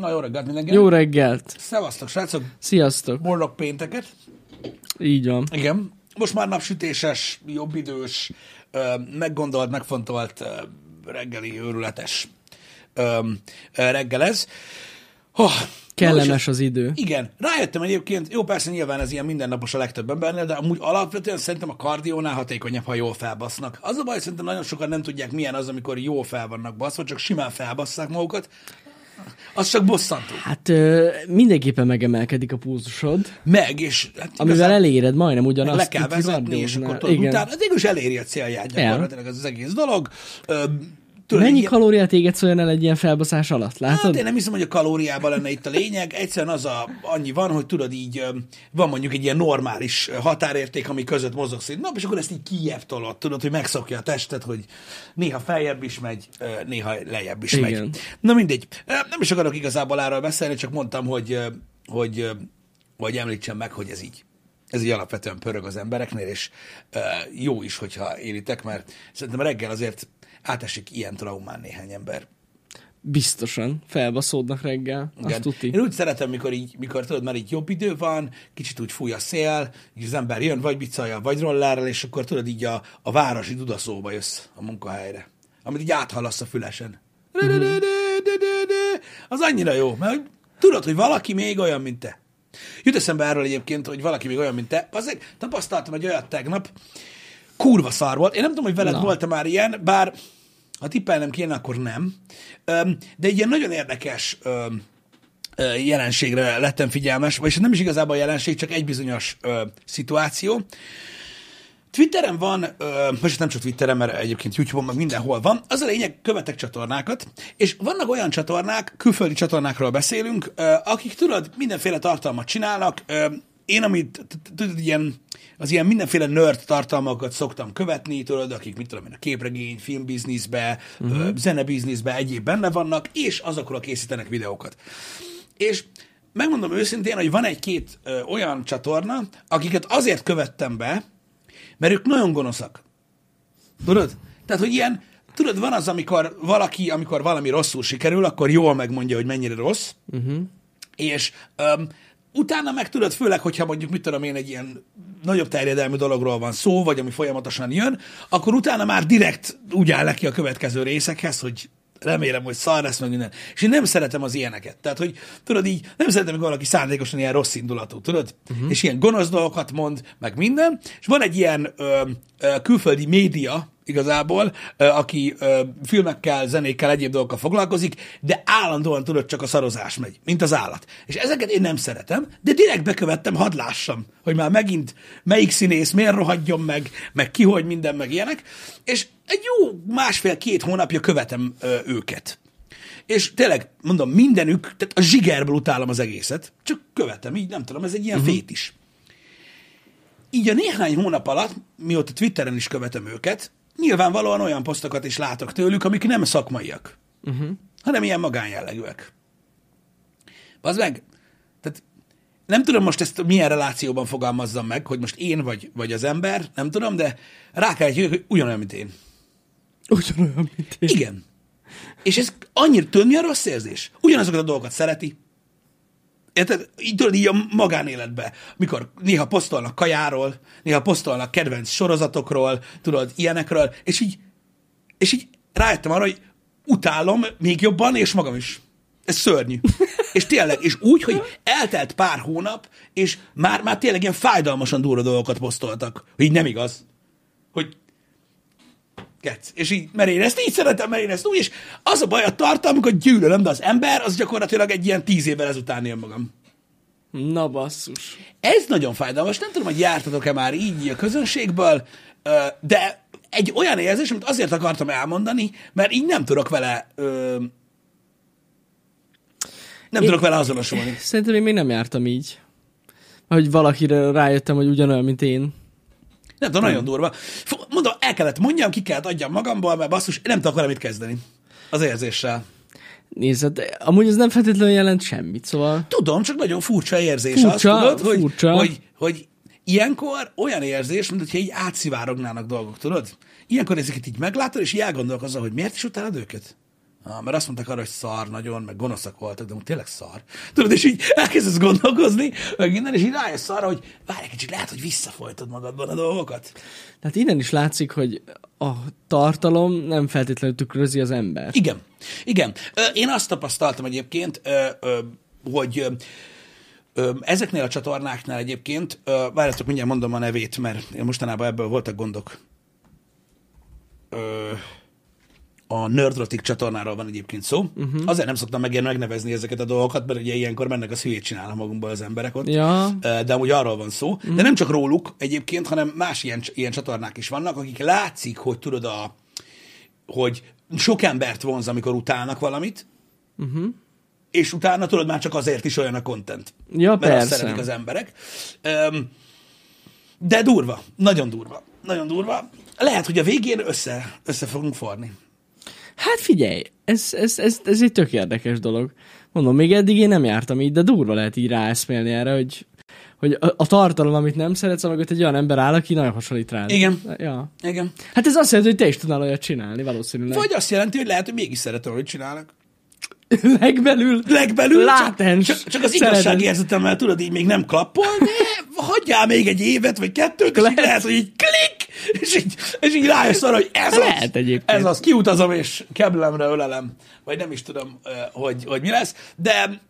Na, jó reggelt mindenki. Jó reggelt! Szevasztok, srácok. Sziasztok! Boldog pénteket. Így van. Igen. Most már napsütéses, jobbidős, ö, meggondolt, megfontolt reggeli, őrületes reggel ez. Oh, Kellemes az idő. Igen, rájöttem egyébként, jó persze nyilván ez ilyen mindennapos a legtöbb embernél, de amúgy alapvetően szerintem a kardiónál hatékonyabb, ha jól felbasznak. Az a baj, szerintem nagyon sokan nem tudják, milyen az, amikor jól fel vannak baszva, csak simán felbasszák magukat. Az csak bosszantó. Hát ö, mindenképpen megemelkedik a pulzusod, Meg, és hát amivel igazán eléred majdnem ugyanazt, le kell vezetni, és akkor tudod, Igen. utána, de is eléri a célját gyakorlatilag ez az egész dolog. Ö, tudod, Mennyi ilyen- kalóriát égetsz olyan el egy ilyen felbaszás alatt? Látod? Hát én nem hiszem, hogy a kalóriában lenne itt a lényeg. Egyszerűen az a, annyi van, hogy tudod így, van mondjuk egy ilyen normális határérték, ami között mozogsz egy nap, és akkor ezt így kijebb tolod, tudod, hogy megszokja a tested, hogy néha feljebb is megy, néha lejjebb is Igen. megy. Na mindegy. Nem is akarok igazából erről beszélni, csak mondtam, hogy, hogy, hogy említsem meg, hogy ez így. Ez így alapvetően pörög az embereknél, és jó is, hogyha éritek, mert szerintem reggel azért átesik ilyen traumán néhány ember. Biztosan felbaszódnak reggel. Azt Igen. tuti. Én úgy szeretem, mikor így, mikor tudod, már így jobb idő van, kicsit úgy fúj a szél, így az ember jön vagy bicajjal, vagy rollerrel, és akkor tudod így a, a városi dudaszóba jössz a munkahelyre, amit így áthallasz a fülesen. Az annyira jó, mert tudod, hogy valaki még olyan, mint te. Jut eszembe erről egyébként, hogy valaki még olyan, mint te. Azért tapasztaltam egy olyat tegnap, kurva szar volt. Én nem tudom, hogy veled Na. volt-e már ilyen, bár ha tippelnem kéne, akkor nem. De egy ilyen nagyon érdekes jelenségre lettem figyelmes, vagyis nem is igazából jelenség, csak egy bizonyos szituáció. Twitteren van, ö, most nem csak Twitteren, mert egyébként YouTube-on meg mindenhol van, az a lényeg, követek csatornákat, és vannak olyan csatornák, külföldi csatornákról beszélünk, ö, akik tudod, mindenféle tartalmat csinálnak, ö, én, amit tudod, ilyen, az ilyen mindenféle nerd tartalmakat szoktam követni, tudod, akik, mit tudom én, a képregény, filmbizniszbe, uh-huh. zenebizniszbe egyéb benne vannak, és azokról készítenek videókat. És megmondom őszintén, hogy van egy-két ö, olyan csatorna, akiket azért követtem be, mert ők nagyon gonoszak. Tudod? Tehát, hogy ilyen, tudod, van az, amikor valaki, amikor valami rosszul sikerül, akkor jól megmondja, hogy mennyire rossz, uh-huh. és um, utána meg tudod, főleg, hogyha mondjuk, mit tudom én, egy ilyen nagyobb terjedelmű dologról van szó, vagy ami folyamatosan jön, akkor utána már direkt úgy áll neki a következő részekhez, hogy remélem, hogy szar lesz meg minden. És én nem szeretem az ilyeneket. Tehát, hogy tudod így, nem szeretem, amikor valaki szándékosan ilyen rossz indulatú, tudod? Uh-huh. És ilyen gonosz dolgokat mond, meg minden. És van egy ilyen ö, ö, külföldi média, igazából, aki filmekkel, zenékkel, egyéb dolgokkal foglalkozik, de állandóan tudod, csak a szarozás megy, mint az állat. És ezeket én nem szeretem, de direkt bekövettem, hadd lássam, hogy már megint melyik színész miért rohadjon meg, meg ki, hogy minden, meg ilyenek. És egy jó másfél-két hónapja követem ö, őket. És tényleg, mondom, mindenük, tehát a zsigerből utálom az egészet, csak követem, így nem tudom, ez egy ilyen uh-huh. fétis. Így a néhány hónap alatt, mióta Twitteren is követem őket, nyilvánvalóan olyan posztokat is látok tőlük, amik nem szakmaiak, uh-huh. hanem ilyen magánjellegűek. Az meg, tehát nem tudom most ezt milyen relációban fogalmazzam meg, hogy most én vagy, vagy az ember, nem tudom, de rá kell jöjjön, hogy ugyanolyan, mint én. Ugyanolyan, mint én. Igen. És ez annyira, mi a rossz érzés? Ugyanazokat a dolgokat szereti. Érted? Így tudod, így a magánéletbe, mikor néha posztolnak kajáról, néha posztolnak kedvenc sorozatokról, tudod, ilyenekről, és így, és így rájöttem arra, hogy utálom még jobban, és magam is. Ez szörnyű. És tényleg, és úgy, hogy eltelt pár hónap, és már, már tényleg ilyen fájdalmasan durva dolgokat posztoltak, hogy így nem igaz. Hogy Kec. És így, mert én ezt így szeretem, mert én ezt úgy, és az a baj a tartalmukat gyűlölöm, de az ember az gyakorlatilag egy ilyen tíz évvel ezután él magam. Na basszus. Ez nagyon fájdalmas, nem tudom, hogy jártatok-e már így a közönségből, de egy olyan érzés, amit azért akartam elmondani, mert így nem tudok vele nem Én- tudok vele azonosulni. Szerintem én még nem jártam így. Hogy valakire rájöttem, hogy ugyanolyan, mint én. Nem tudom, nagyon durva. Fú, Mondom, el kellett mondjam, ki kellett adjam magamból, mert basszus, nem tudok vele mit kezdeni. Az érzéssel. Nézd, amúgy ez nem feltétlenül jelent semmit, szóval... Tudom, csak nagyon furcsa érzés Furcsa, az, tudod, hogy, furcsa. hogy, hogy ilyenkor olyan érzés, mint hogyha így átszivárognának dolgok, tudod? Ilyenkor ezeket így meglátod, és így elgondolkozol, hogy miért is utálod őket? Mert azt mondták arra, hogy szar nagyon, meg gonoszak voltak, de most tényleg szar. Tudod, és így elkezdesz gondolkozni, meg minden, és így rájössz arra, hogy várj egy kicsit, lehet, hogy visszafolytod magadban a dolgokat. Tehát innen is látszik, hogy a tartalom nem feltétlenül tükrözi az ember. Igen, igen. Én azt tapasztaltam egyébként, hogy ezeknél a csatornáknál egyébként, várjátok, mindjárt mondom a nevét, mert mostanában ebből voltak gondok. Ö, A Nerdrotic csatornáról van egyébként szó. Uh-huh. Azért nem szoktam meg ilyen megnevezni ezeket a dolgokat, mert ugye ilyenkor mennek a hülyét csinálnak magunkból az emberek ott. Ja. De amúgy arról van szó. Uh-huh. De nem csak róluk egyébként, hanem más ilyen, ilyen csatornák is vannak, akik látszik, hogy tudod, a, hogy sok embert vonz, amikor utálnak valamit, Uh-huh. és utána tudod, már csak azért is olyan a content. Ja, mert azt persze. szeretik az emberek. De durva, nagyon durva, nagyon durva. Lehet, hogy a végén össze, össze fogunk forni. Hát figyelj, ez, ez, ez, ez egy tök érdekes dolog. Mondom, még eddig én nem jártam így, de durva lehet így ráeszmélni erre, hogy, hogy a, a tartalom, amit nem szeretsz, mögött egy olyan ember áll, aki nagyon hasonlít rád. Igen. Ja. Igen. Hát ez azt jelenti, hogy te is tudnál olyat csinálni, valószínűleg. Vagy azt jelenti, hogy lehet, hogy mégis szeretem, hogy csinálnak. Legbelül. Legbelül Látens. csak, csak, az Szereted. igazságérzetemmel tudod, így még nem klappol, de hagyjál még egy évet, vagy kettőt, és lehet, hogy így és így, és így rájössz arra, hogy ez az, Lehet egyébként. ez az, kiutazom, és keblemre ölelem, vagy nem is tudom, hogy, hogy mi lesz, de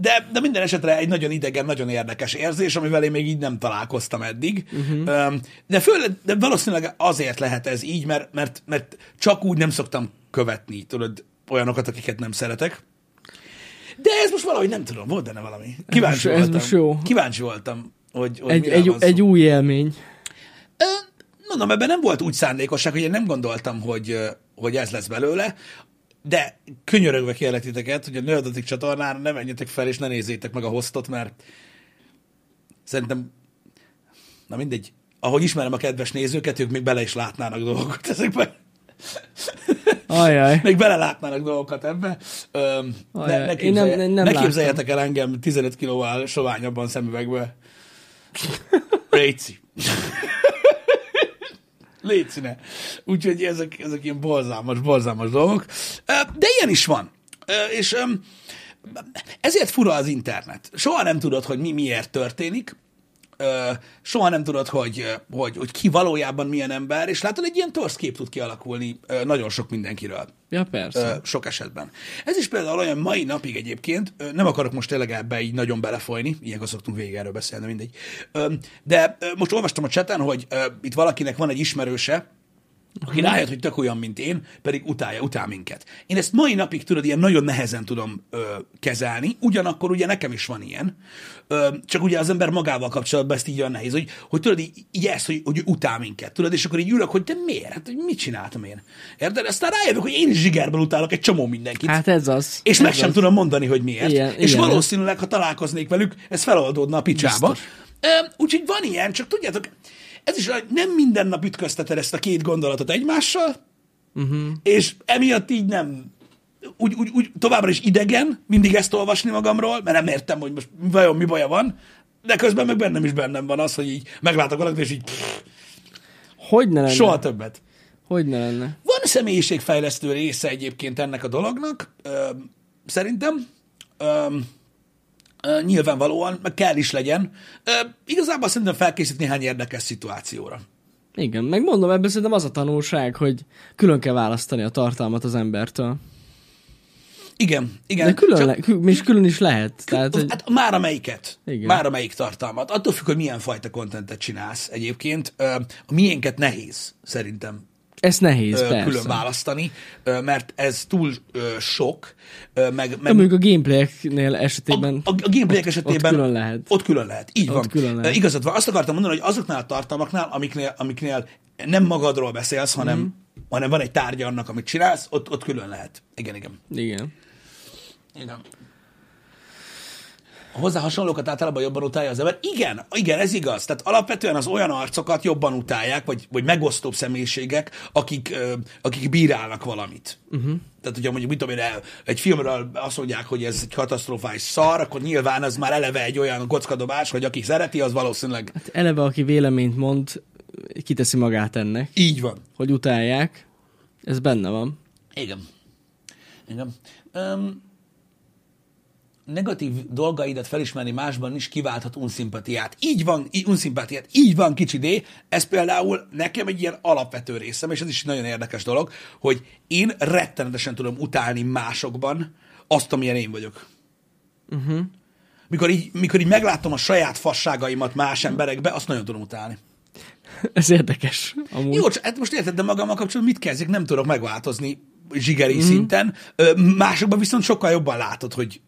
de, de minden esetre egy nagyon idegen, nagyon érdekes érzés, amivel én még így nem találkoztam eddig. Uh-huh. De, főleg, de valószínűleg azért lehet ez így, mert, mert, mert csak úgy nem szoktam követni, tudod, olyanokat, akiket nem szeretek. De ez most valahogy nem tudom, volt benne valami. Kíváncsi Ez voltam. most jó. Kíváncsi voltam, hogy, hogy Egy, egy, egy új élmény. Mondom, ebben nem volt úgy szándékosság, hogy én nem gondoltam, hogy, hogy ez lesz belőle, de könyörögve kérlek titeket, hogy a Nerdotic csatornára ne menjetek fel, és ne nézzétek meg a hostot, mert szerintem, na mindegy, ahogy ismerem a kedves nézőket, ők még bele is látnának dolgokat ezekbe. Ajaj. Még belelátnának dolgokat ebbe. Öm, ne, ne, én képzelje, nem- nem ne láttam. képzeljetek el engem 15 kilóval soványabban szemüvegbe. Réci. Léci ne. Úgyhogy ezek, ezek ilyen borzalmas, borzalmas dolgok. De ilyen is van. És ezért fura az internet. Soha nem tudod, hogy mi miért történik. Ö, Soha nem tudod, hogy, hogy, hogy ki valójában milyen ember, és látod, egy ilyen torsz kép tud kialakulni ö, nagyon sok mindenkiről. Ja, persze. Ö, sok esetben. Ez is például olyan mai napig egyébként, ö, nem akarok most tényleg ebbe így nagyon belefolyni, ilyenkor szoktunk végig erről beszélni, mindegy. Ö, De ö, most olvastam a cseten, hogy ö, itt valakinek van egy ismerőse, aki rájött, hogy tök olyan, mint én, pedig utálja, utál minket. Én ezt mai napig, tudod, ilyen nagyon nehezen tudom ö, kezelni, ugyanakkor ugye nekem is van ilyen, ö, csak ugye az ember magával kapcsolatban ezt így olyan nehéz, hogy, hogy tudod, így, így ezt, hogy, hogy utál minket, tudod, és akkor így ülök, hogy de miért? Hát, hogy mit csináltam én? Érted? Aztán rájövök, hogy én is zsigerből utálok egy csomó mindenkit. Hát ez az. És ez meg sem az. tudom mondani, hogy miért. Igen, és igen. valószínűleg, ha találkoznék velük, ez feloldódna a picsába. Biztos. Úgyhogy van ilyen, csak tudjátok, ez is nem minden nap ütközteted ezt a két gondolatot egymással, uh-huh. és emiatt így nem, úgy, úgy, úgy továbbra is idegen mindig ezt olvasni magamról, mert nem értem, hogy most vajon mi baja van, de közben meg bennem is bennem van az, hogy így meglátok valakit, és így pff, Hogy ne lenne? soha többet. Hogy ne lenne? Van személyiségfejlesztő része egyébként ennek a dolognak, ö, szerintem. Ö, nyilvánvalóan, meg kell is legyen. Igazából szerintem felkészít néhány érdekes szituációra. Igen, meg mondom, ebben szerintem az a tanulság, hogy külön kell választani a tartalmat az embertől. Igen, igen. De külön, Csak- le, és külön is lehet. Tehát, hogy, Hát már amelyiket. Igen. Már amelyik tartalmat. Attól függ, hogy milyen fajta kontentet csinálsz egyébként. A miénket nehéz szerintem ez nehéz, ö, persze. külön választani, ö, mert ez túl ö, sok, ö, meg, De meg mondjuk a gameplayeknél esetében a, a gameplayek ott, esetében ott külön lehet. Ott külön lehet, így Ott van. külön lehet. Igazad van. Azt akartam mondani, hogy azoknál a tartalmaknál, amiknél, amiknél nem magadról beszélsz, hanem, mm. hanem van egy tárgya annak, amit csinálsz, ott, ott külön lehet. Igen, igen. Igen. igen. A hozzá hasonlókat általában jobban utálja az ember. Igen, igen, ez igaz. Tehát alapvetően az olyan arcokat jobban utálják, vagy, vagy megosztóbb személyiségek, akik, ö, akik bírálnak valamit. Uh-huh. Tehát, hogyha mondjuk, mit tudom én, egy filmről azt mondják, hogy ez egy katasztrofális szar, akkor nyilván az már eleve egy olyan kockadobás, hogy aki szereti, az valószínűleg Hát eleve, aki véleményt mond, kiteszi magát ennek, így van. hogy utálják. Ez benne van. Igen. Igen. Um, negatív dolgaidat felismerni másban is kiválthat unszimpatiát. Így van, unszimpatiát. Így van, kicsi D. Ez például nekem egy ilyen alapvető részem, és ez is nagyon érdekes dolog, hogy én rettenetesen tudom utálni másokban azt, amilyen én vagyok. Uh-huh. Mikor, így, mikor így meglátom a saját fasságaimat más emberekbe, azt nagyon tudom utálni. Ez érdekes. Amúgy. Jó, hát most érted, de magammal kapcsolatban mit kezdjek, nem tudok megváltozni zsigeri mm. szinten. Másokban viszont sokkal jobban látod, hogy,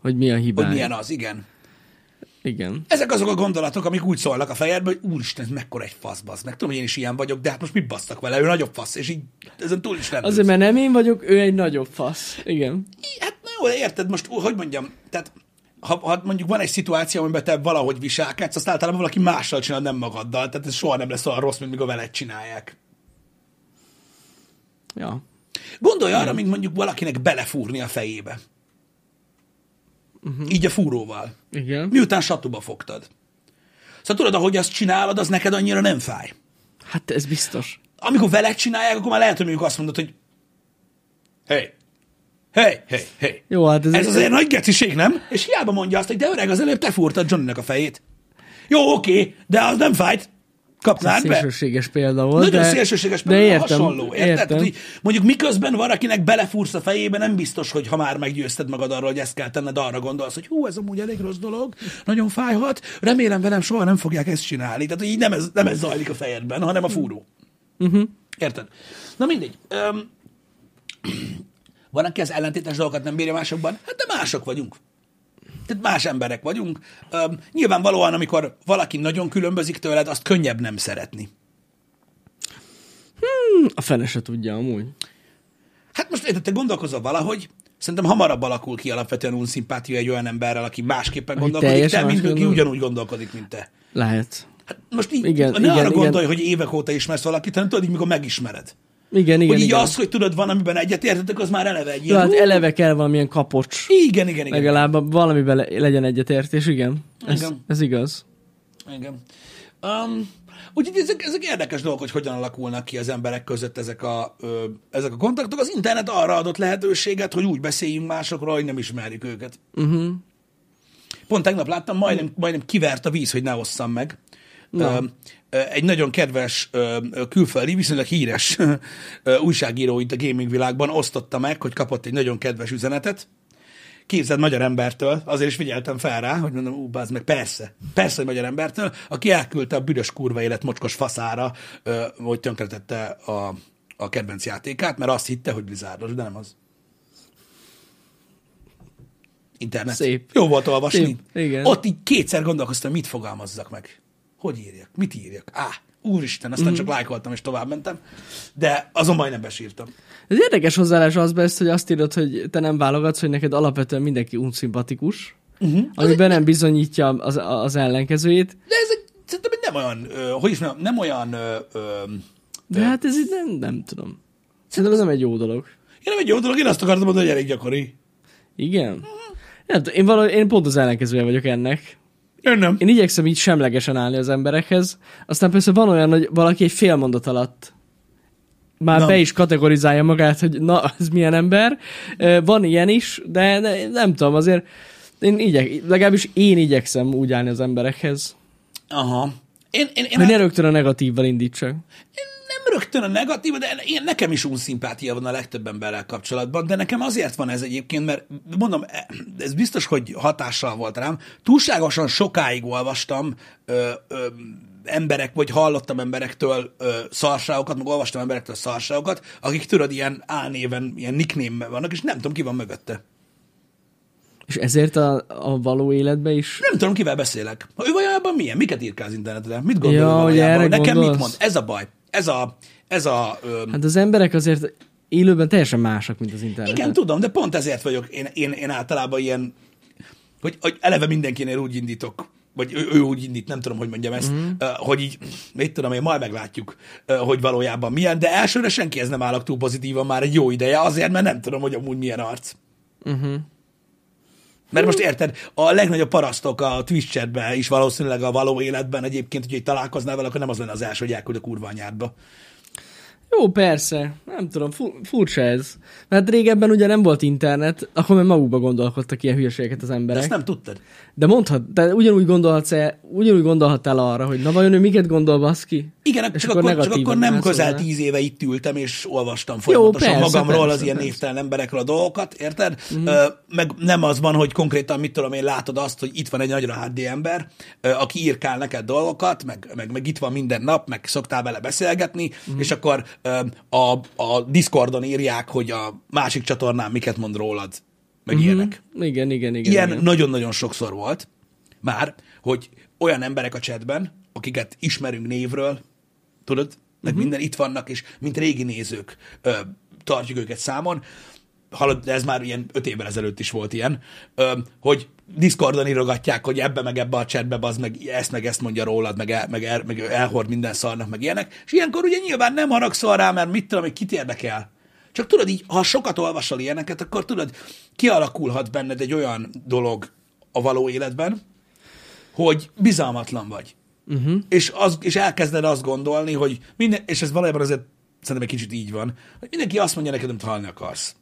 Hogy mi a hibája. hogy milyen az, igen. Igen. Ezek azok a gondolatok, amik úgy szólnak a fejedbe, hogy úristen, ez mekkora egy fasz, bazd meg. Tudom, hogy én is ilyen vagyok, de hát most mit basztak vele? Ő nagyobb fasz, és így ezen túl is nem Azért, mert nem én vagyok, ő egy nagyobb fasz. Igen. Hát na jó, érted, most hogy mondjam, tehát ha, ha mondjuk van egy szituáció, amiben te valahogy viselkedsz, azt általában valaki mással csinál, nem magaddal, tehát ez soha nem lesz olyan rossz, mint a veled csinálják. Ja. Gondolj arra, mint mondjuk valakinek belefúrni a fejébe. Uh-huh. Így a fúróval. Igen. Miután satuba fogtad. Szóval tudod, ahogy azt csinálod, az neked annyira nem fáj. Hát ez biztos. Amikor veled csinálják, akkor már lehet, hogy mondjuk azt mondod, hogy hey, hey, hey, hey. Jó, hát ez, Ez azért nagy geciség, nem? És hiába mondja azt, hogy de öreg, az előbb te fúrtad Johnnynek a fejét. Jó, oké, de az nem fájt. Kapnád be. szélsőséges példa volt. Nagyon de, szélsőséges, de de értem, hasonló. Érted? Értem. Tehát, hogy mondjuk miközben van, akinek belefúrsz a fejébe, nem biztos, hogy ha már meggyőzted magad arról, hogy ezt kell tenned, arra gondolsz, hogy hú, ez amúgy elég rossz dolog, nagyon fájhat, remélem velem soha nem fogják ezt csinálni. Tehát, hogy így nem ez, nem ez zajlik a fejedben, hanem a fúró. Uh-huh. Érted? Na mindegy. Öm, van, aki az ellentétes dolgokat nem bírja másokban? Hát de mások vagyunk. Tehát más emberek vagyunk. Öm, nyilvánvalóan, amikor valaki nagyon különbözik tőled, azt könnyebb nem szeretni. A fene se tudja amúgy. Hát most érted, te gondolkozol valahogy, szerintem hamarabb alakul ki alapvetően unszimpátia egy olyan emberrel, aki másképpen Aki gondolkodik, te, mint aki ugyanúgy gondolkodik, mint te. Lehet. Hát most így, Igen, ne igen, arra igen. gondolj, hogy évek óta ismersz valakit, hanem tudod, így, mikor megismered. Igen, igen, hogy így igen. az, hogy tudod, van, amiben egyetértetek, az már eleve egy ilyen... hát hú, eleve kell valamilyen kapocs. Igen, igen, igen. Legalább valamiben le- legyen egyetértés, igen. Ez, Igen. ez igaz. Igen. Um, úgyhogy ezek, ezek érdekes dolgok, hogy hogyan alakulnak ki az emberek között ezek a, ö, ezek a kontaktok. Az internet arra adott lehetőséget, hogy úgy beszéljünk másokról, hogy nem ismerjük őket. Uh-huh. Pont tegnap láttam, majdnem, majdnem kivert a víz, hogy ne osszam meg. Ö, ö, egy nagyon kedves külföldi, viszonylag híres újságíró itt a gaming világban osztotta meg, hogy kapott egy nagyon kedves üzenetet. Képzeld magyar embertől, azért is figyeltem fel rá, hogy mondom, ú, bázd meg, persze, persze, hogy magyar embertől, aki elküldte a büdös kurva élet mocskos faszára, hogy tönkretette a, a kedvenc játékát, mert azt hitte, hogy Blizzardos, de nem az. Internet. Szép. Jó volt olvasni. Szép, igen. Ott így kétszer gondolkoztam, mit fogalmazzak meg. Hogy írjak? Mit írjak? Á, úristen, aztán mm. csak lájkoltam és tovább mentem. De azon majdnem besírtam. Ez érdekes hozzáállás az best, hogy azt írod, hogy te nem válogatsz, hogy neked alapvetően mindenki unszimpatikus, uh-huh. amiben nem bizonyítja az, az ellenkezőjét. De ez egy, szerintem egy nem olyan, ö, hogy is mondjam, nem olyan, ö, ö, De hát ez így nem, nem tudom. Szerintem ez nem egy jó dolog. én nem egy jó dolog, én azt akartam mondani, hogy elég gyakori. Igen? Nem tudom, én, valahogy, én pont az ellenkezője vagyok ennek. Én nem. Én igyekszem így semlegesen állni az emberekhez, aztán persze van olyan, hogy valaki egy fél mondat alatt már Na. be is kategorizálja magát, hogy na, ez milyen ember. Van ilyen is, de, de nem tudom, azért én igyek, legalábbis én igyekszem úgy állni az emberekhez, Aha. Én, én, én, hogy ne rögtön a negatívval indítsak. nem rögtön a negatív, de én, nekem is unszimpátia van a legtöbb emberrel kapcsolatban, de nekem azért van ez egyébként, mert mondom, e- ez biztos, hogy hatással volt rám. Túlságosan sokáig olvastam ö, ö, emberek, vagy hallottam emberektől ö, szarságokat, meg olvastam emberektől szarságokat, akik tudod, ilyen álnéven, ilyen nickname vannak, és nem tudom, ki van mögötte. És ezért a, a való életben is Nem tudom, kivel beszélek. Ő valójában milyen? Miket írkál az internetre? Mit gondol Ja, hogy erre Nekem gondolsz? mit mond? Ez a baj. Ez a, ez a ö, Hát az emberek azért élőben teljesen másak, mint az interneten. Igen, tudom, de pont ezért vagyok én, én, én általában ilyen, hogy, hogy eleve mindenkinél úgy indítok, vagy ő, ő úgy indít, nem tudom, hogy mondjam ezt, Mhm. uh-huh. hogy így, mit tudom én, majd meglátjuk, uh, hogy valójában milyen, de elsőre senkihez nem állok túl pozitívan már egy jó ideje, azért, mert nem tudom, hogy amúgy milyen arc. Uh-huh. Mert most érted, a legnagyobb parasztok a Twitch is valószínűleg a való életben egyébként, hogy találkoznál vele, akkor nem az lenne az első, hogy elküld a kurva anyádba. Jó, persze. Nem tudom, fu- furcsa ez. Mert régebben ugye nem volt internet, akkor már magukba gondolkodtak ilyen hülyeségeket az De emberek. ezt nem tudtad. De mondhat, de ugyanúgy gondolhatsz el, ugyanúgy gondolhattál arra, hogy na vajon ő miket gondol baszki? Igen, És csak akkor akkor, csak akkor nem közel tíz éve itt ültem, és olvastam folyamatosan persze, magamról persze, az ilyen persze. névtelen emberekről a dolgokat, érted? Mhm. Mm. Meg nem az van, hogy konkrétan, mit tudom én, látod azt, hogy itt van egy nagyra HD ember, ö, aki írkál neked dolgokat, meg, meg, meg itt van minden nap, meg szoktál vele beszélgetni, mm. és akkor a, a Discordon írják, hogy a másik csatornán miket mond rólad, meg mm. ilyenek. Igen, igen, igen. Ilyen igen. nagyon-nagyon sokszor volt már, hogy olyan emberek a chatben, akiket ismerünk névről, tudod, meg Mhm. uh-huh. minden itt vannak, és mint régi nézők ö, tartjuk őket számon, hallod, de ez már ilyen öt évvel ezelőtt is volt ilyen, hogy Discordon írogatják, hogy ebbe meg ebbe a chatbe az meg ezt meg ezt mondja rólad, meg, el, meg, el, meg elhord minden szarnak, meg ilyenek, és ilyenkor ugye nyilván nem haragszol rá, mert mit tudom, hogy kit érdekel. Csak tudod így, ha sokat olvasol ilyeneket, akkor tudod, kialakulhat benned egy olyan dolog a való életben, hogy bizalmatlan vagy. Uh-huh. És, az, és elkezded azt gondolni, hogy minden, és ez valójában azért szerintem egy kicsit így van, hogy mindenki azt mondja neked, amit hallni akarsz.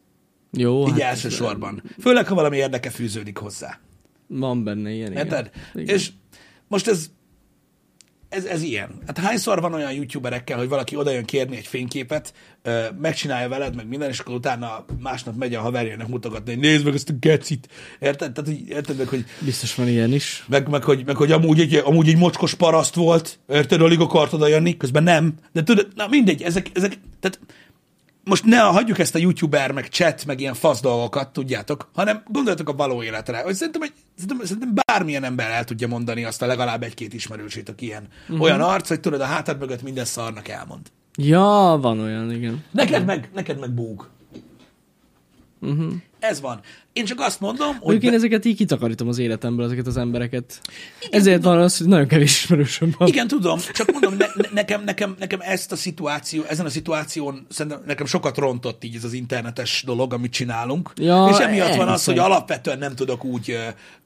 Jó, Így hát elsősorban. Főleg, ha valami érdeke fűződik hozzá. van benne ilyen, igen. Érted? igen. És most ez, ez, ez ilyen. Hát hányszor van olyan youtuberekkel, hogy valaki oda jön kérni egy fényképet, megcsinálja veled, meg minden, és akkor utána másnap megy a haverjának mutogatni, hogy nézd meg ezt a gecit. Érted? Tehát, hogy, érted meg, hogy Biztos van ilyen is. meg, meg, hogy, meg hogy amúgy egy, amúgy egy mocskos paraszt volt, érted, alig akart oda jönni, közben nem. De tudod, na mindegy, ezek, ezek tehát most ne hagyjuk ezt a youtuber, meg chat, meg ilyen fasz dolgokat, tudjátok, hanem gondoljatok a való életre, hogy szerintem, egy, szerintem, szerintem bármilyen ember el tudja mondani azt a legalább egy-két ismerősét, aki ilyen uh-huh. olyan arc, hogy tudod, a hátad mögött minden szarnak elmond. Ja, van olyan, igen. Neked meg, neked meg búg. Uh-huh. Ez van. Én csak azt mondom, hogy... Én ezeket így kitakarítom az életemből, ezeket az embereket. Ezért van az, hogy nagyon kevés ismerősöm van. Igen, tudom, csak mondom, ne, ne, nekem, nekem, nekem ezt a szituáció, ezen a szituáción szerintem nekem sokat rontott így ez az internetes dolog, amit csinálunk. Ja, és emiatt van az, hogy alapvetően nem tudok úgy, ö,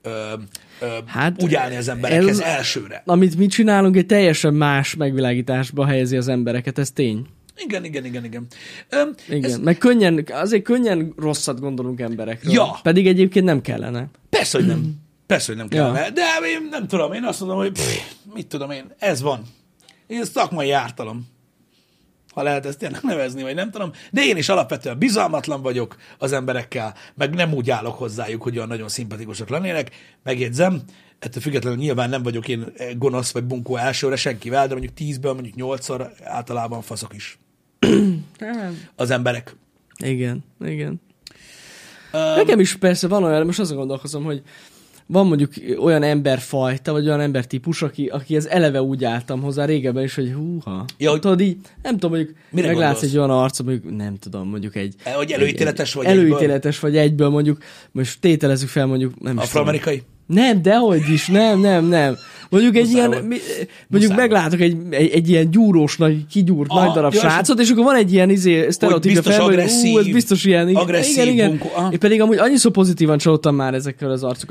ö, Hát, úgy állni az emberekhez ez- elsőre. Amit mi csinálunk, egy teljesen más megvilágításba helyezi az embereket, ez tény. Igen, igen, igen, igen. Ö, Igen, Ez, meg könnyen, azért könnyen rosszat gondolunk emberekről. Ja. Pedig egyébként nem kellene. persze, hogy nem. Persze, hogy nem kellene. Ja. De én nem tudom, én azt mondom, hogy pff, mit tudom én, ez van. Ez szakmai ártalom. Ha lehet ezt tényleg nevezni, vagy nem tudom. De én is alapvetően bizalmatlan vagyok az emberekkel, meg nem úgy állok hozzájuk, hogy olyan nagyon szimpatikusak lennének. Megjegyzem, ettől függetlenül nyilván nem vagyok én gonosz vagy bunkó elsőre senkivel, de mondjuk tízből mondjuk nyolcszor általában faszok is az emberek. Igen, igen. Um, Nekem is persze van olyan, most azon gondolkozom, hogy van mondjuk olyan emberfajta, vagy olyan embertípus, aki, aki ez eleve úgy álltam hozzá régebben is, hogy húha. Ja, hogy- Tudod így, nem tudom, mondjuk Mire meglátsz gondolsz? egy olyan arcot, mondjuk nem tudom, mondjuk egy... E, hogy előítéletes vagy Előítéletes vagy egyből, mondjuk, most tételezzük fel mondjuk, nem is tudom. afroamerikai? Nem, dehogy is, nem, nem, nem. Mondjuk egy Muszáj ilyen, mi, mondjuk Muszáj meglátok egy, egy, egy ilyen gyúrós, nagy, kigyúrt, Aha, nagy darab és srácot, és akkor van egy ilyen izé, sztereotípia fel, hogy ú, ez biztos ilyen, igen, agresszív igen, igen. bunkó, aha. Én pedig amúgy annyiszor pozitívan csalódtam már ezekkel az arcokkal,